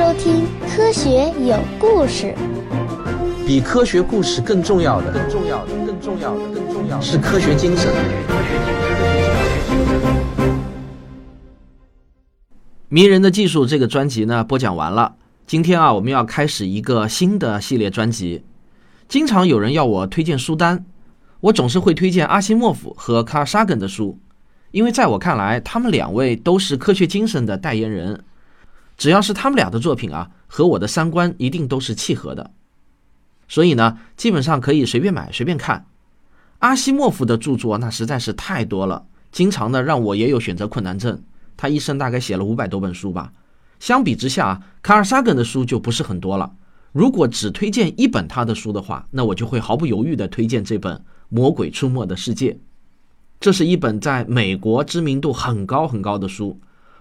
收听《科学有故事》。比科学故事更重要的，更重要的，更重要的，更重要的是科学精神。迷人的技术这个专辑呢，播讲完了。今天啊，我们要开始一个新的系列专辑。经常有人要我推荐书单，我总是会推荐阿西莫夫和卡尔沙根的书，因为在我看来，他们两位都是科学精神的代言人。只要是他们俩的作品啊，和我的三观一定都是契合的，所以呢，基本上可以随便买随便看。阿西莫夫的著作那实在是太多了，经常呢让我也有选择困难症。他一生大概写了五百多本书吧，相比之下，卡尔萨根的书就不是很多了。如果只推荐一本他的书的话，那我就会毫不犹豫地推荐这本《魔鬼出没的世界》。这是一本在美国知名度很高很高的书。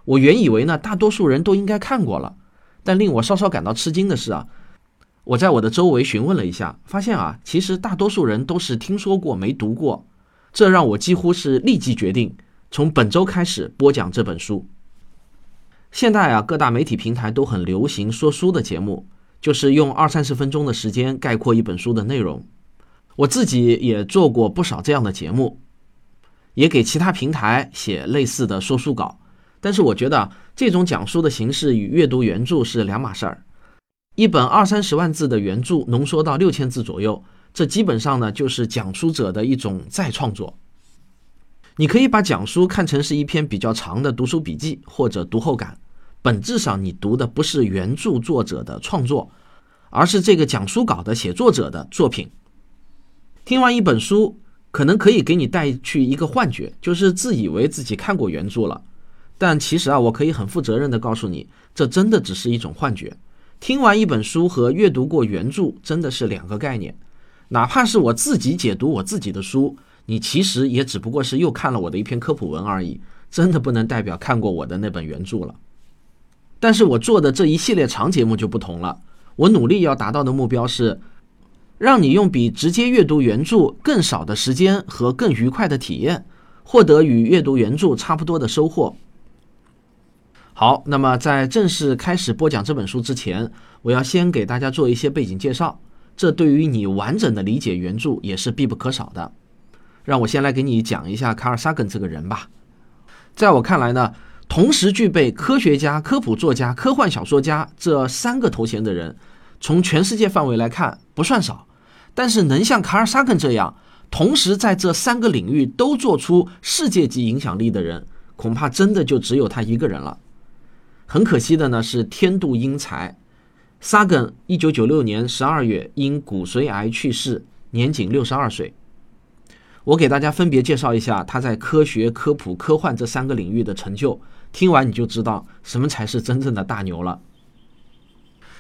我原以为呢，大多数人都应该看过了，但令我稍稍感到吃惊的是啊，我在我的周围询问了一下，发现啊，其实大多数人都是听说过没读过，这让我几乎是立即决定从本周开始播讲这本书。现在啊，各大媒体平台都很流行说书的节目，就是用二三十分钟的时间概括一本书的内容。我自己也做过不少这样的节目，也给其他平台写类似的说书稿。但是我觉得这种讲述的形式与阅读原著是两码事儿。一本二三十万字的原著浓缩到六千字左右，这基本上呢就是讲述者的一种再创作。你可以把讲书看成是一篇比较长的读书笔记或者读后感，本质上你读的不是原著作者的创作，而是这个讲书稿的写作者的作品。听完一本书，可能可以给你带去一个幻觉，就是自以为自己看过原著了。但其实啊，我可以很负责任地告诉你，这真的只是一种幻觉。听完一本书和阅读过原著真的是两个概念。哪怕是我自己解读我自己的书，你其实也只不过是又看了我的一篇科普文而已，真的不能代表看过我的那本原著了。但是我做的这一系列长节目就不同了，我努力要达到的目标是，让你用比直接阅读原著更少的时间和更愉快的体验，获得与阅读原著差不多的收获。好，那么在正式开始播讲这本书之前，我要先给大家做一些背景介绍，这对于你完整的理解原著也是必不可少的。让我先来给你讲一下卡尔萨根这个人吧。在我看来呢，同时具备科学家、科普作家、科幻小说家这三个头衔的人，从全世界范围来看不算少，但是能像卡尔萨根这样，同时在这三个领域都做出世界级影响力的人，恐怕真的就只有他一个人了。很可惜的呢，是天妒英才。萨根一九九六年十二月因骨髓癌去世，年仅六十二岁。我给大家分别介绍一下他在科学、科普、科幻这三个领域的成就，听完你就知道什么才是真正的大牛了。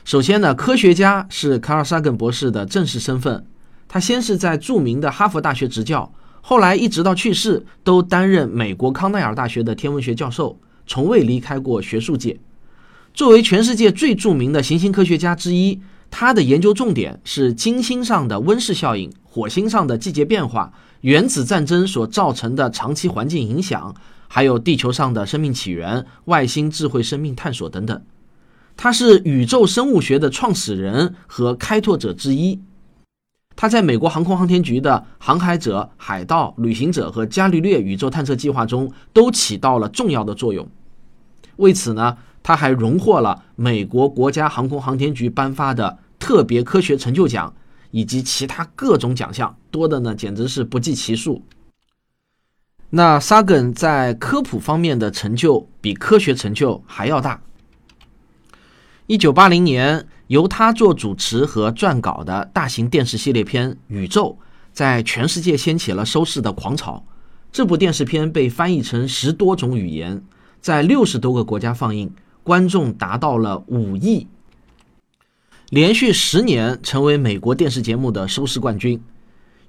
首先呢，科学家是卡尔萨根博士的正式身份。他先是在著名的哈佛大学执教，后来一直到去世都担任美国康奈尔大学的天文学教授。从未离开过学术界。作为全世界最著名的行星科学家之一，他的研究重点是金星上的温室效应、火星上的季节变化、原子战争所造成的长期环境影响，还有地球上的生命起源、外星智慧生命探索等等。他是宇宙生物学的创始人和开拓者之一。他在美国航空航天局的航海者、海盗、旅行者和伽利略宇宙探测计划中都起到了重要的作用。为此呢，他还荣获了美国国家航空航天局颁发的特别科学成就奖，以及其他各种奖项，多的呢简直是不计其数。那萨根在科普方面的成就比科学成就还要大。一九八零年，由他做主持和撰稿的大型电视系列片《宇宙》在全世界掀起了收视的狂潮。这部电视片被翻译成十多种语言。在六十多个国家放映，观众达到了五亿，连续十年成为美国电视节目的收视冠军。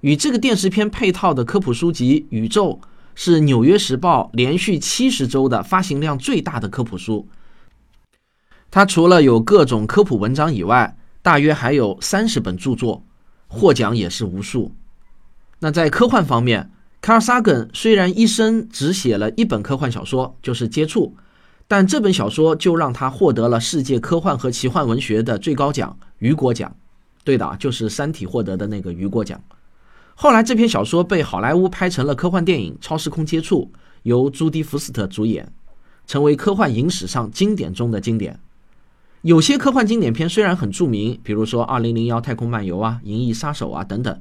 与这个电视片配套的科普书籍《宇宙》是《纽约时报》连续七十周的发行量最大的科普书。它除了有各种科普文章以外，大约还有三十本著作，获奖也是无数。那在科幻方面，卡尔萨根虽然一生只写了一本科幻小说，就是《接触》，但这本小说就让他获得了世界科幻和奇幻文学的最高奖——雨果奖。对的，就是《三体》获得的那个雨果奖。后来，这篇小说被好莱坞拍成了科幻电影《超时空接触》，由朱迪·福斯特主演，成为科幻影史上经典中的经典。有些科幻经典片虽然很著名，比如说《二零零幺太空漫游》啊，《银翼杀手》啊等等，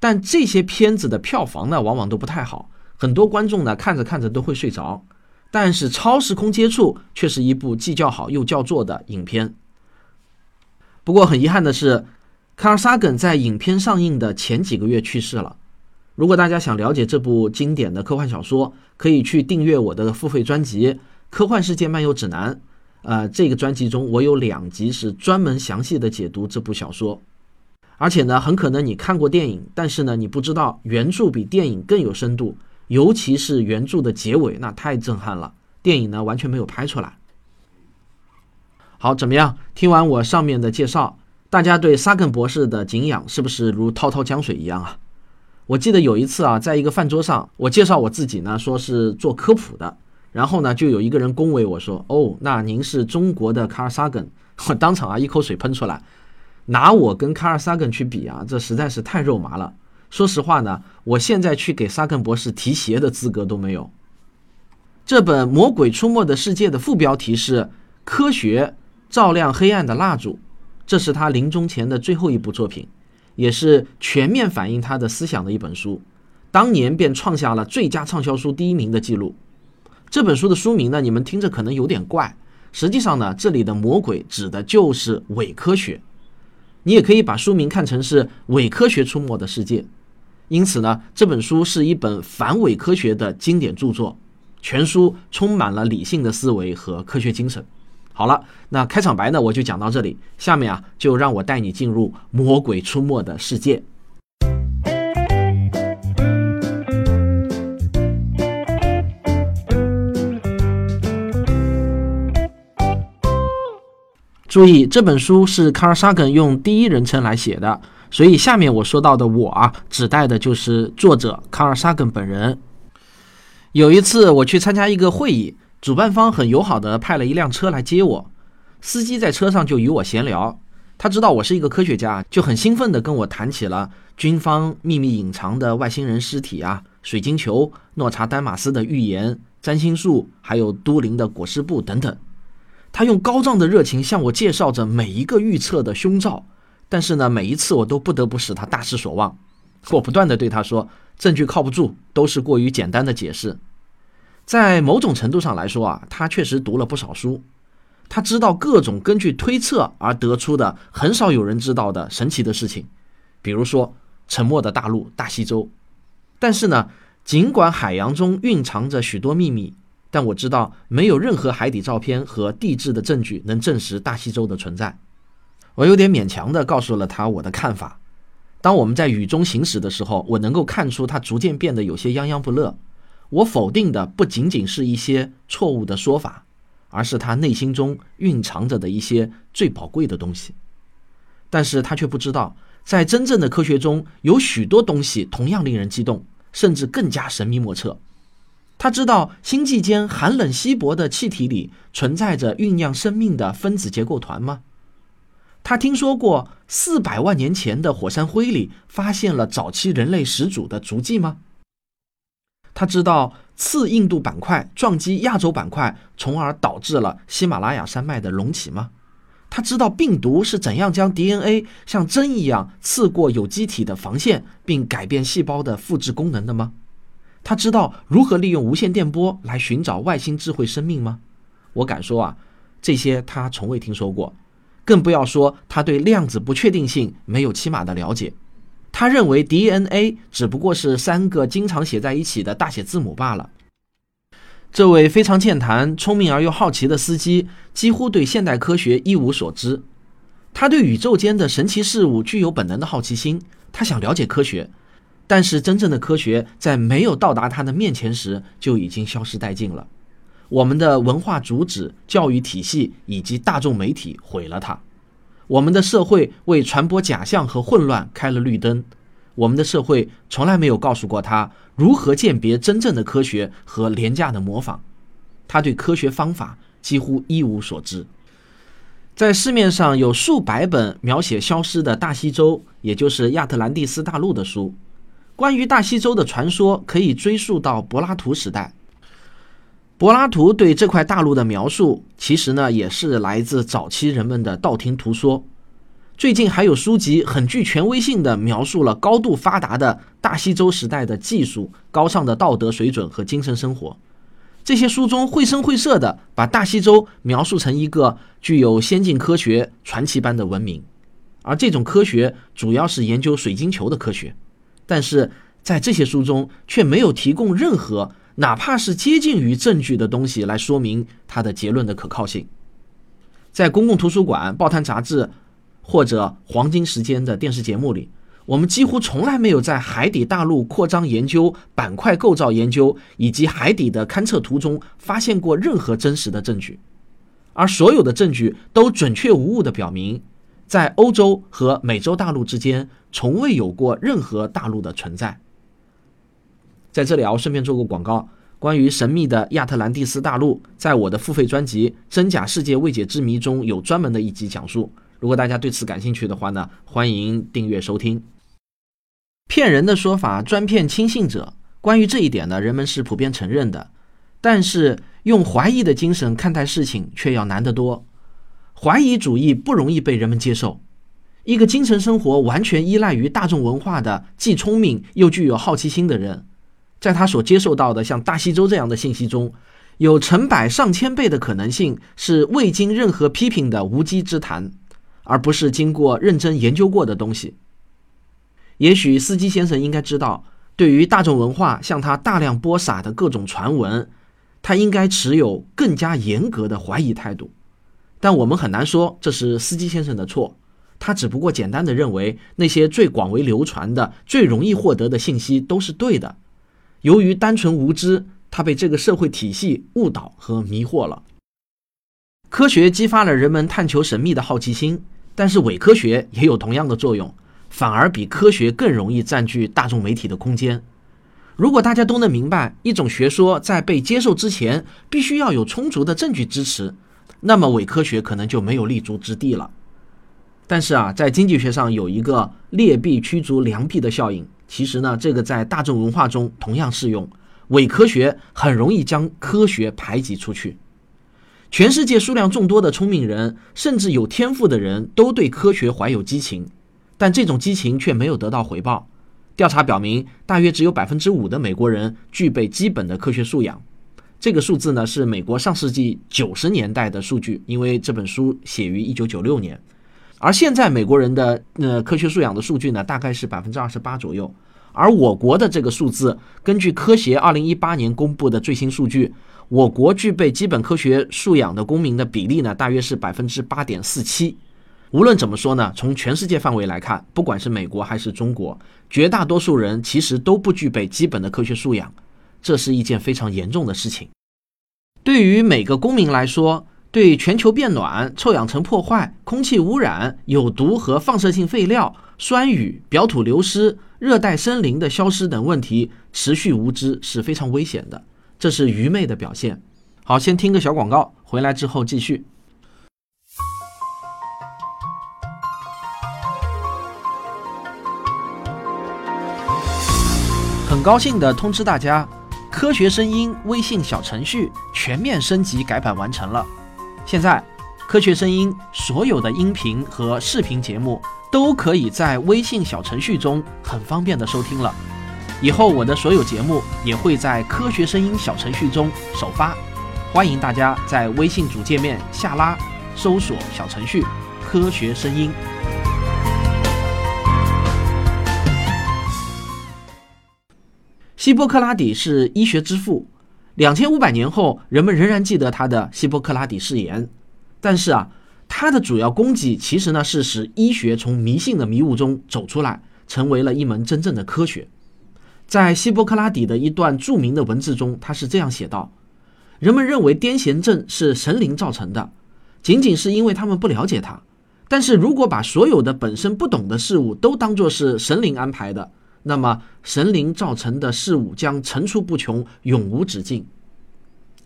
但这些片子的票房呢，往往都不太好，很多观众呢看着看着都会睡着。但是《超时空接触》却是一部既叫好又叫座的影片。不过很遗憾的是，卡尔萨根在影片上映的前几个月去世了。如果大家想了解这部经典的科幻小说，可以去订阅我的付费专辑《科幻世界漫游指南》。呃，这个专辑中我有两集是专门详细的解读这部小说。而且呢，很可能你看过电影，但是呢，你不知道原著比电影更有深度。尤其是原著的结尾，那太震撼了。电影呢完全没有拍出来。好，怎么样？听完我上面的介绍，大家对沙根博士的敬仰是不是如滔滔江水一样啊？我记得有一次啊，在一个饭桌上，我介绍我自己呢，说是做科普的，然后呢，就有一个人恭维我说：“哦，那您是中国的卡尔萨根。” 我当场啊一口水喷出来，拿我跟卡尔萨根去比啊，这实在是太肉麻了。说实话呢，我现在去给萨根博士提鞋的资格都没有。这本《魔鬼出没的世界》的副标题是“科学照亮黑暗的蜡烛”，这是他临终前的最后一部作品，也是全面反映他的思想的一本书。当年便创下了最佳畅销书第一名的记录。这本书的书名呢，你们听着可能有点怪，实际上呢，这里的魔鬼指的就是伪科学。你也可以把书名看成是“伪科学出没的世界”。因此呢，这本书是一本反伪科学的经典著作，全书充满了理性的思维和科学精神。好了，那开场白呢，我就讲到这里。下面啊，就让我带你进入魔鬼出没的世界。注意，这本书是卡尔萨根用第一人称来写的。所以下面我说到的我啊，指代的就是作者卡尔萨根本人。有一次我去参加一个会议，主办方很友好的派了一辆车来接我，司机在车上就与我闲聊，他知道我是一个科学家，就很兴奋的跟我谈起了军方秘密隐藏的外星人尸体啊、水晶球、诺查丹马斯的预言、占星术，还有都灵的裹尸布等等。他用高涨的热情向我介绍着每一个预测的凶兆。但是呢，每一次我都不得不使他大失所望。我不断的对他说：“证据靠不住，都是过于简单的解释。”在某种程度上来说啊，他确实读了不少书，他知道各种根据推测而得出的很少有人知道的神奇的事情，比如说沉默的大陆大西洲。但是呢，尽管海洋中蕴藏着许多秘密，但我知道没有任何海底照片和地质的证据能证实大西洲的存在。我有点勉强地告诉了他我的看法。当我们在雨中行驶的时候，我能够看出他逐渐变得有些泱泱不乐。我否定的不仅仅是一些错误的说法，而是他内心中蕴藏着的一些最宝贵的东西。但是他却不知道，在真正的科学中有许多东西同样令人激动，甚至更加神秘莫测。他知道星际间寒冷稀薄的气体里存在着酝酿生命的分子结构团吗？他听说过四百万年前的火山灰里发现了早期人类始祖的足迹吗？他知道次印度板块撞击亚洲板块，从而导致了喜马拉雅山脉的隆起吗？他知道病毒是怎样将 DNA 像针一样刺过有机体的防线，并改变细胞的复制功能的吗？他知道如何利用无线电波来寻找外星智慧生命吗？我敢说啊，这些他从未听说过。更不要说他对量子不确定性没有起码的了解，他认为 DNA 只不过是三个经常写在一起的大写字母罢了。这位非常健谈、聪明而又好奇的司机几乎对现代科学一无所知。他对宇宙间的神奇事物具有本能的好奇心，他想了解科学，但是真正的科学在没有到达他的面前时就已经消失殆尽了。我们的文化主旨、教育体系以及大众媒体毁了它。我们的社会为传播假象和混乱开了绿灯。我们的社会从来没有告诉过他如何鉴别真正的科学和廉价的模仿。他对科学方法几乎一无所知。在市面上有数百本描写消失的大西洲，也就是亚特兰蒂斯大陆的书。关于大西洲的传说可以追溯到柏拉图时代。柏拉图对这块大陆的描述，其实呢也是来自早期人们的道听途说。最近还有书籍很具权威性的描述了高度发达的大西洲时代的技术、高尚的道德水准和精神生活。这些书中绘声绘色的把大西洲描述成一个具有先进科学、传奇般的文明，而这种科学主要是研究水晶球的科学，但是在这些书中却没有提供任何哪怕是接近于证据的东西来说明它的结论的可靠性。在公共图书馆、报刊杂志或者黄金时间的电视节目里。我们几乎从来没有在海底大陆扩张研究、板块构造研究以及海底的勘测图中发现过任何真实的证据，而所有的证据都准确无误地表明，在欧洲和美洲大陆之间从未有过任何大陆的存在。在这里啊，我顺便做个广告：关于神秘的亚特兰蒂斯大陆，在我的付费专辑《真假世界未解之谜》中有专门的一集讲述。如果大家对此感兴趣的话呢，欢迎订阅收听。骗人的说法专骗轻信者，关于这一点呢，人们是普遍承认的。但是用怀疑的精神看待事情却要难得多。怀疑主义不容易被人们接受。一个精神生活完全依赖于大众文化的、既聪明又具有好奇心的人，在他所接受到的像大西洲这样的信息中，有成百上千倍的可能性是未经任何批评的无稽之谈，而不是经过认真研究过的东西。也许司机先生应该知道，对于大众文化向他大量播撒的各种传闻，他应该持有更加严格的怀疑态度。但我们很难说这是司机先生的错，他只不过简单的认为那些最广为流传的、最容易获得的信息都是对的。由于单纯无知，他被这个社会体系误导和迷惑了。科学激发了人们探求神秘的好奇心，但是伪科学也有同样的作用。反而比科学更容易占据大众媒体的空间。如果大家都能明白，一种学说在被接受之前，必须要有充足的证据支持，那么伪科学可能就没有立足之地了。但是啊，在经济学上有一个劣币驱逐良币的效应，其实呢，这个在大众文化中同样适用。伪科学很容易将科学排挤出去。全世界数量众多的聪明人，甚至有天赋的人都对科学怀有激情。但这种激情却没有得到回报。调查表明，大约只有百分之五的美国人具备基本的科学素养。这个数字呢，是美国上世纪九十年代的数据，因为这本书写于一九九六年。而现在美国人的呃科学素养的数据呢，大概是百分之二十八左右。而我国的这个数字，根据科协二零一八年公布的最新数据，我国具备基本科学素养的公民的比例呢，大约是百分之八点四七。无论怎么说呢，从全世界范围来看，不管是美国还是中国，绝大多数人其实都不具备基本的科学素养，这是一件非常严重的事情。对于每个公民来说，对全球变暖、臭氧层破坏、空气污染、有毒和放射性废料、酸雨、表土流失、热带森林的消失等问题持续无知是非常危险的，这是愚昧的表现。好，先听个小广告，回来之后继续。很高兴的通知大家，科学声音微信小程序全面升级改版完成了。现在，科学声音所有的音频和视频节目都可以在微信小程序中很方便的收听了。以后我的所有节目也会在科学声音小程序中首发，欢迎大家在微信主界面下拉搜索小程序“科学声音”。希波克拉底是医学之父，两千五百年后，人们仍然记得他的希波克拉底誓言。但是啊，他的主要功绩其实呢是使医学从迷信的迷雾中走出来，成为了一门真正的科学。在希波克拉底的一段著名的文字中，他是这样写道：“人们认为癫痫症是神灵造成的，仅仅是因为他们不了解它。但是如果把所有的本身不懂的事物都当作是神灵安排的，那么，神灵造成的事物将层出不穷，永无止境。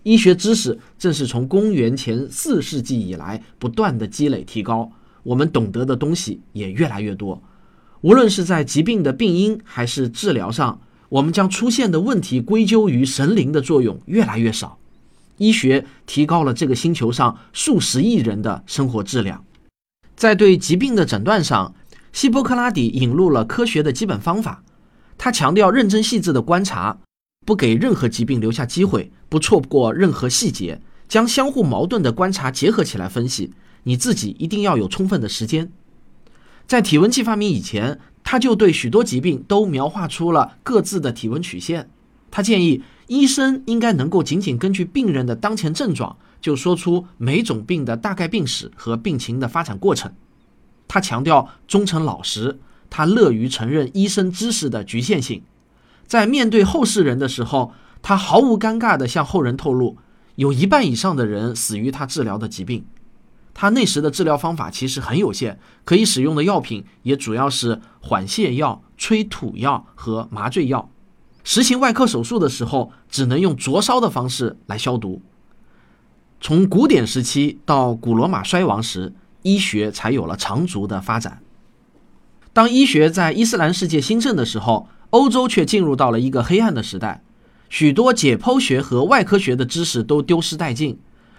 医学知识正是从公元前四世纪以来不断的积累提高，我们懂得的东西也越来越多。无论是在疾病的病因还是治疗上，我们将出现的问题归咎于神灵的作用越来越少。医学提高了这个星球上数十亿人的生活质量。在对疾病的诊断上，希波克拉底引入了科学的基本方法。他强调认真细致的观察，不给任何疾病留下机会，不错过任何细节，将相互矛盾的观察结合起来分析。你自己一定要有充分的时间。在体温计发明以前，他就对许多疾病都描画出了各自的体温曲线。他建议医生应该能够仅仅根据病人的当前症状，就说出每种病的大概病史和病情的发展过程。他强调忠诚老实，他乐于承认医生知识的局限性。在面对后世人的时候，他毫无尴尬地向后人透露，有一半以上的人死于他治疗的疾病。他那时的治疗方法其实很有限，可以使用的药品也主要是缓泻药、催吐药和麻醉药。实行外科手术的时候，只能用灼烧的方式来消毒。从古典时期到古罗马衰亡时，医学才有了长足的发展。当医学在伊斯兰世界兴盛的时候，欧洲却进入到了一个黑暗的时代，许多解剖学和外科学的知识都丢失殆尽。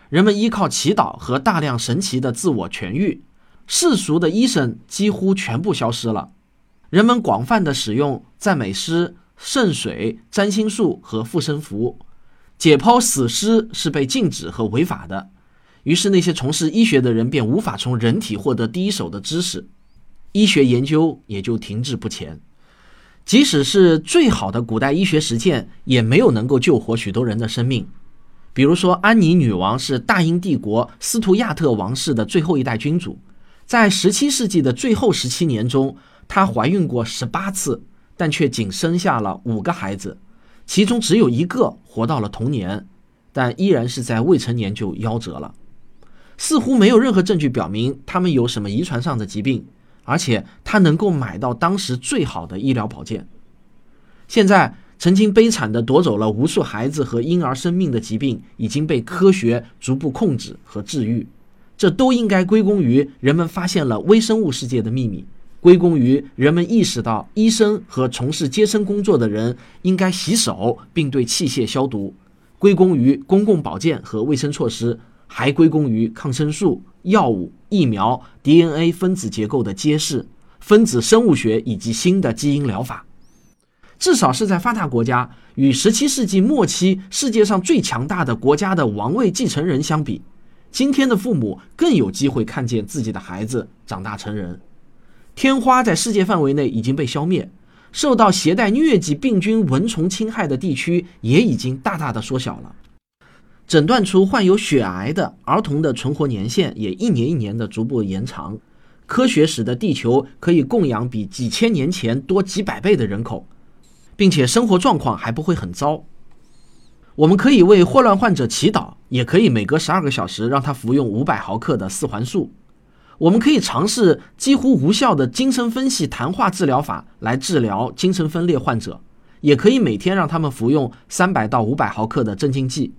人们依靠祈祷和大量神奇的自我痊愈，世俗的医生几乎全部消失了。人们广泛的使用赞美诗、圣水、占星术和护身符，解剖死尸是被禁止和违法的。于是，那些从事医学的人便无法从人体获得第一手的知识，医学研究也就停滞不前。即使是最好的古代医学实践，也没有能够救活许多人的生命。比如说，安妮女王是大英帝国斯图亚特王室的最后一代君主，在17世纪的最后十七年中，她怀孕过十八次，但却仅生下了五个孩子，其中只有一个活到了童年，但依然是在未成年就夭折了。似乎没有任何证据表明他们有什么遗传上的疾病，而且他能够买到当时最好的医疗保健。现在。曾经悲惨地夺走了无数孩子和婴儿生命的疾病，已经被科学逐步控制和治愈。这都应该归功于人们发现了微生物世界的秘密，归功于人们意识到医生和从事接生工作的人应该洗手并对器械消毒，归功于公共保健和卫生措施，还归功于抗生素、药物、疫苗、DNA 分子结构的揭示、分子生物学以及新的基因疗法。至少是在发达国家，与17世纪末期世界上最强大的国家的王位继承人相比，今天的父母更有机会看见自己的孩子长大成人。天花在世界范围内已经被消灭，受到携带疟疾病菌蚊虫侵害的地区也已经大大的缩小了。诊断出患有血癌的儿童的存活年限也一年一年的逐步延长。科学使得地球可以供养比几千年前多几百倍的人口。并且生活状况还不会很糟。我们可以为霍乱患者祈祷，也可以每隔十二个小时让他服用五百毫克的四环素。我们可以尝试几乎无效的精神分析谈话治疗法来治疗精神分裂患者，也可以每天让他们服用三百到五百毫克的镇静剂。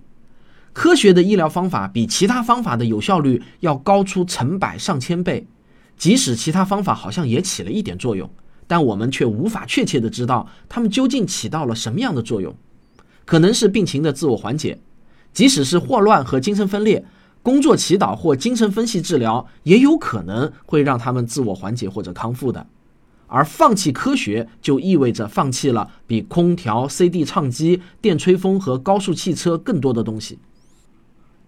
科学的医疗方法比其他方法的有效率要高出成百上千倍，即使其他方法好像也起了一点作用。但我们却无法确切的知道它们究竟起到了什么样的作用，可能是病情的自我缓解，即使是霍乱和精神分裂，工作祈祷或精神分析治疗也有可能会让他们自我缓解或者康复的。而放弃科学就意味着放弃了比空调、CD 唱机、电吹风和高速汽车更多的东西。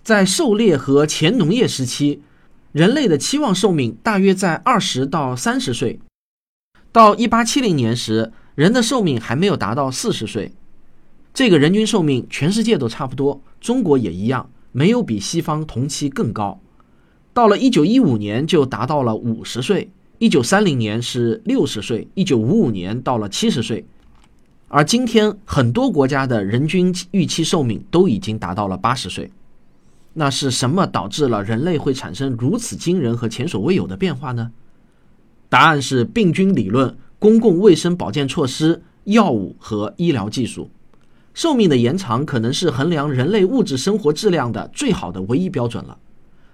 在狩猎和前农业时期，人类的期望寿命大约在二十到三十岁。到一八七零年时，人的寿命还没有达到四十岁。这个人均寿命全世界都差不多，中国也一样，没有比西方同期更高。到了一九一五年就达到了五十岁，一九三零年是六十岁，一九五五年到了七十岁。而今天很多国家的人均预期寿命都已经达到了八十岁。那是什么导致了人类会产生如此惊人和前所未有的变化呢？答案是病菌理论、公共卫生保健措施、药物和医疗技术。寿命的延长可能是衡量人类物质生活质量的最好的唯一标准了。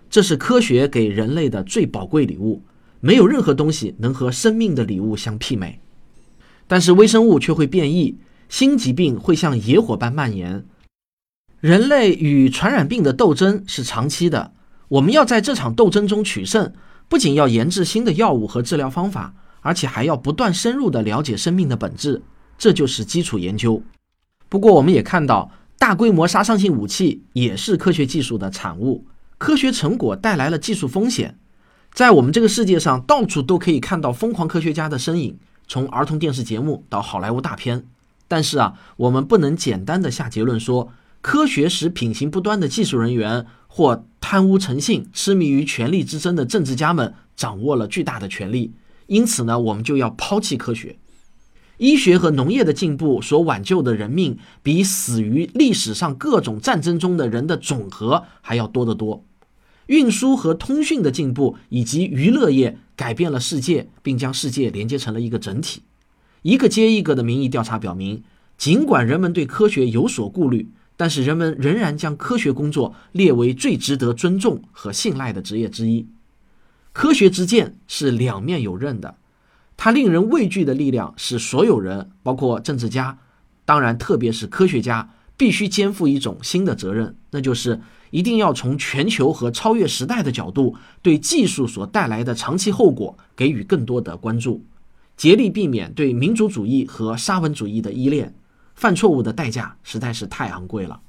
这是科学给人类的最宝贵礼物，没有任何东西能和生命的礼物相媲美。但是微生物却会变异，新疾病会像野火般蔓延。人类与传染病的斗争是长期的，我们要在这场斗争中取胜，不仅要研制新的药物和治疗方法，而且还要不断深入地了解生命的本质，这就是基础研究。不过，我们也看到，大规模杀伤性武器也是科学技术的产物。科学成果带来了技术风险，在我们这个世界上，到处都可以看到疯狂科学家的身影，从儿童电视节目到好莱坞大片。但是啊，我们不能简单的下结论说，科学使品行不端的技术人员或贪污成性、痴迷于权力之争的政治家们掌握了巨大的权力，因此呢，我们就要抛弃科学。医学和农业的进步所挽救的人命，比死于历史上各种战争中的人的总和还要多得多。运输和通讯的进步，以及娱乐业改变了世界，并将世界连接成了一个整体。一个接一个的民意调查表明，尽管人们对科学有所顾虑，但是人们仍然将科学工作列为最值得尊重和信赖的职业之一。科学之剑是两面有刃的，它令人畏惧的力量使所有人，包括政治家，当然特别是科学家，必须肩负一种新的责任，那就是。一定要从全球和超越时代的角度，对技术所带来的长期后果给予更多的关注，竭力避免对民族主义和沙文主义的依恋。犯错误的代价实在是太昂贵了。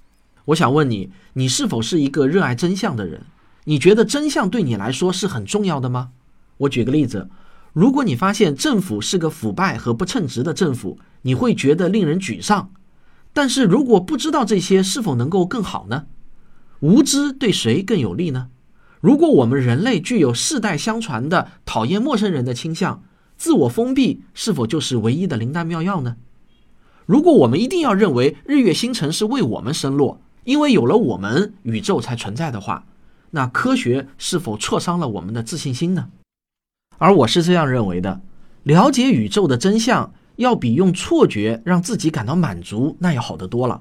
我想问你，你是否是一个热爱真相的人？你觉得真相对你来说是很重要的吗？我举个例子，如果你发现政府是个腐败和不称职的政府，你会觉得令人沮丧。但是如果不知道这些，是否能够更好呢？无知对谁更有利呢？如果我们人类具有世代相传的讨厌陌生人的倾向，自我封闭是否就是唯一的灵丹妙药呢？如果我们一定要认为日月星辰是为我们生落，因为有了我们，宇宙才存在的话，那科学是否挫伤了我们的自信心呢？而我是这样认为的：了解宇宙的真相，要比用错觉让自己感到满足那要好得多了。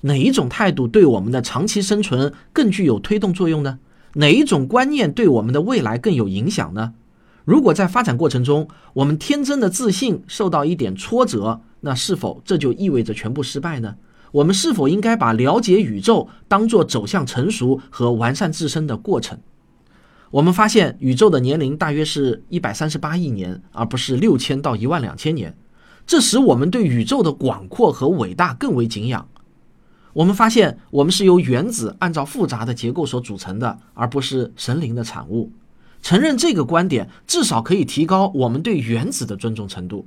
哪一种态度对我们的长期生存更具有推动作用呢？哪一种观念对我们的未来更有影响呢？如果在发展过程中，我们天真的自信受到一点挫折，那是否这就意味着全部失败呢？我们是否应该把了解宇宙当做走向成熟和完善自身的过程？我们发现宇宙的年龄大约是一百三十八亿年，而不是六千到一万两千年，这使我们对宇宙的广阔和伟大更为敬仰。我们发现，我们是由原子按照复杂的结构所组成的，而不是神灵的产物。承认这个观点，至少可以提高我们对原子的尊重程度。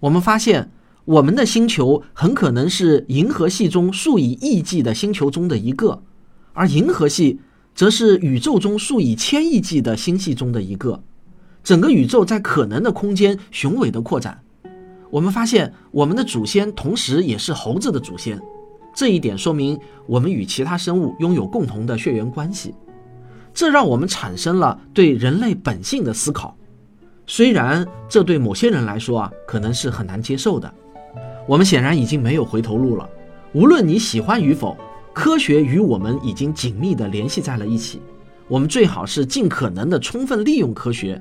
我们发现，我们的星球很可能是银河系中数以亿计的星球中的一个，而银河系则是宇宙中数以千亿计的星系中的一个。整个宇宙在可能的空间雄伟的扩展。我们发现，我们的祖先同时也是猴子的祖先。这一点说明我们与其他生物拥有共同的血缘关系，这让我们产生了对人类本性的思考。虽然这对某些人来说啊，可能是很难接受的。我们显然已经没有回头路了。无论你喜欢与否，科学与我们已经紧密地联系在了一起。我们最好是尽可能地充分利用科学。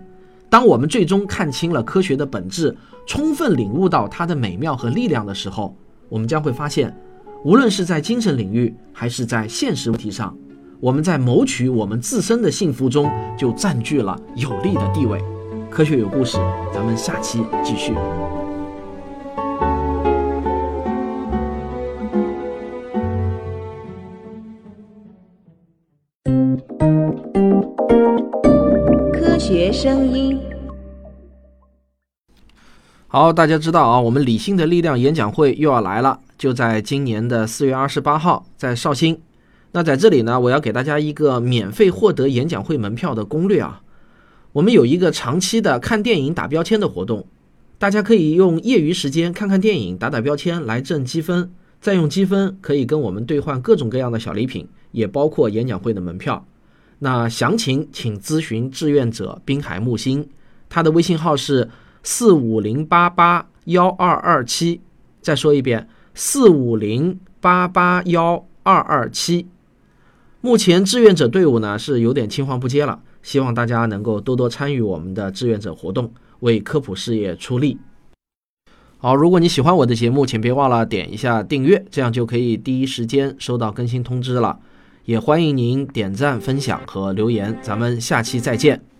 当我们最终看清了科学的本质，充分领悟到它的美妙和力量的时候，我们将会发现。无论是在精神领域，还是在现实问题上，我们在谋取我们自身的幸福中就占据了有利的地位。科学有故事，咱们下期继续。学声音。好，大家知道啊，我们理性的力量演讲会又要来了。就在今年的四月二十八号，在绍兴。那在这里呢，我要给大家一个免费获得演讲会门票的攻略啊。我们有一个长期的看电影打标签的活动，大家可以用业余时间看看电影，打打标签来挣积分，再用积分可以跟我们兑换各种各样的小礼品，也包括演讲会的门票。那详情请咨询志愿者滨海木星，他的微信号是四五零八八幺二二七。再说一遍。四五零八八幺二二七。目前志愿者队伍呢是有点青黄不接了，希望大家能够多多参与我们的志愿者活动，为科普事业出力。好，如果你喜欢我的节目，请别忘了点一下订阅，这样就可以第一时间收到更新通知了。也欢迎您点赞、分享和留言，咱们下期再见。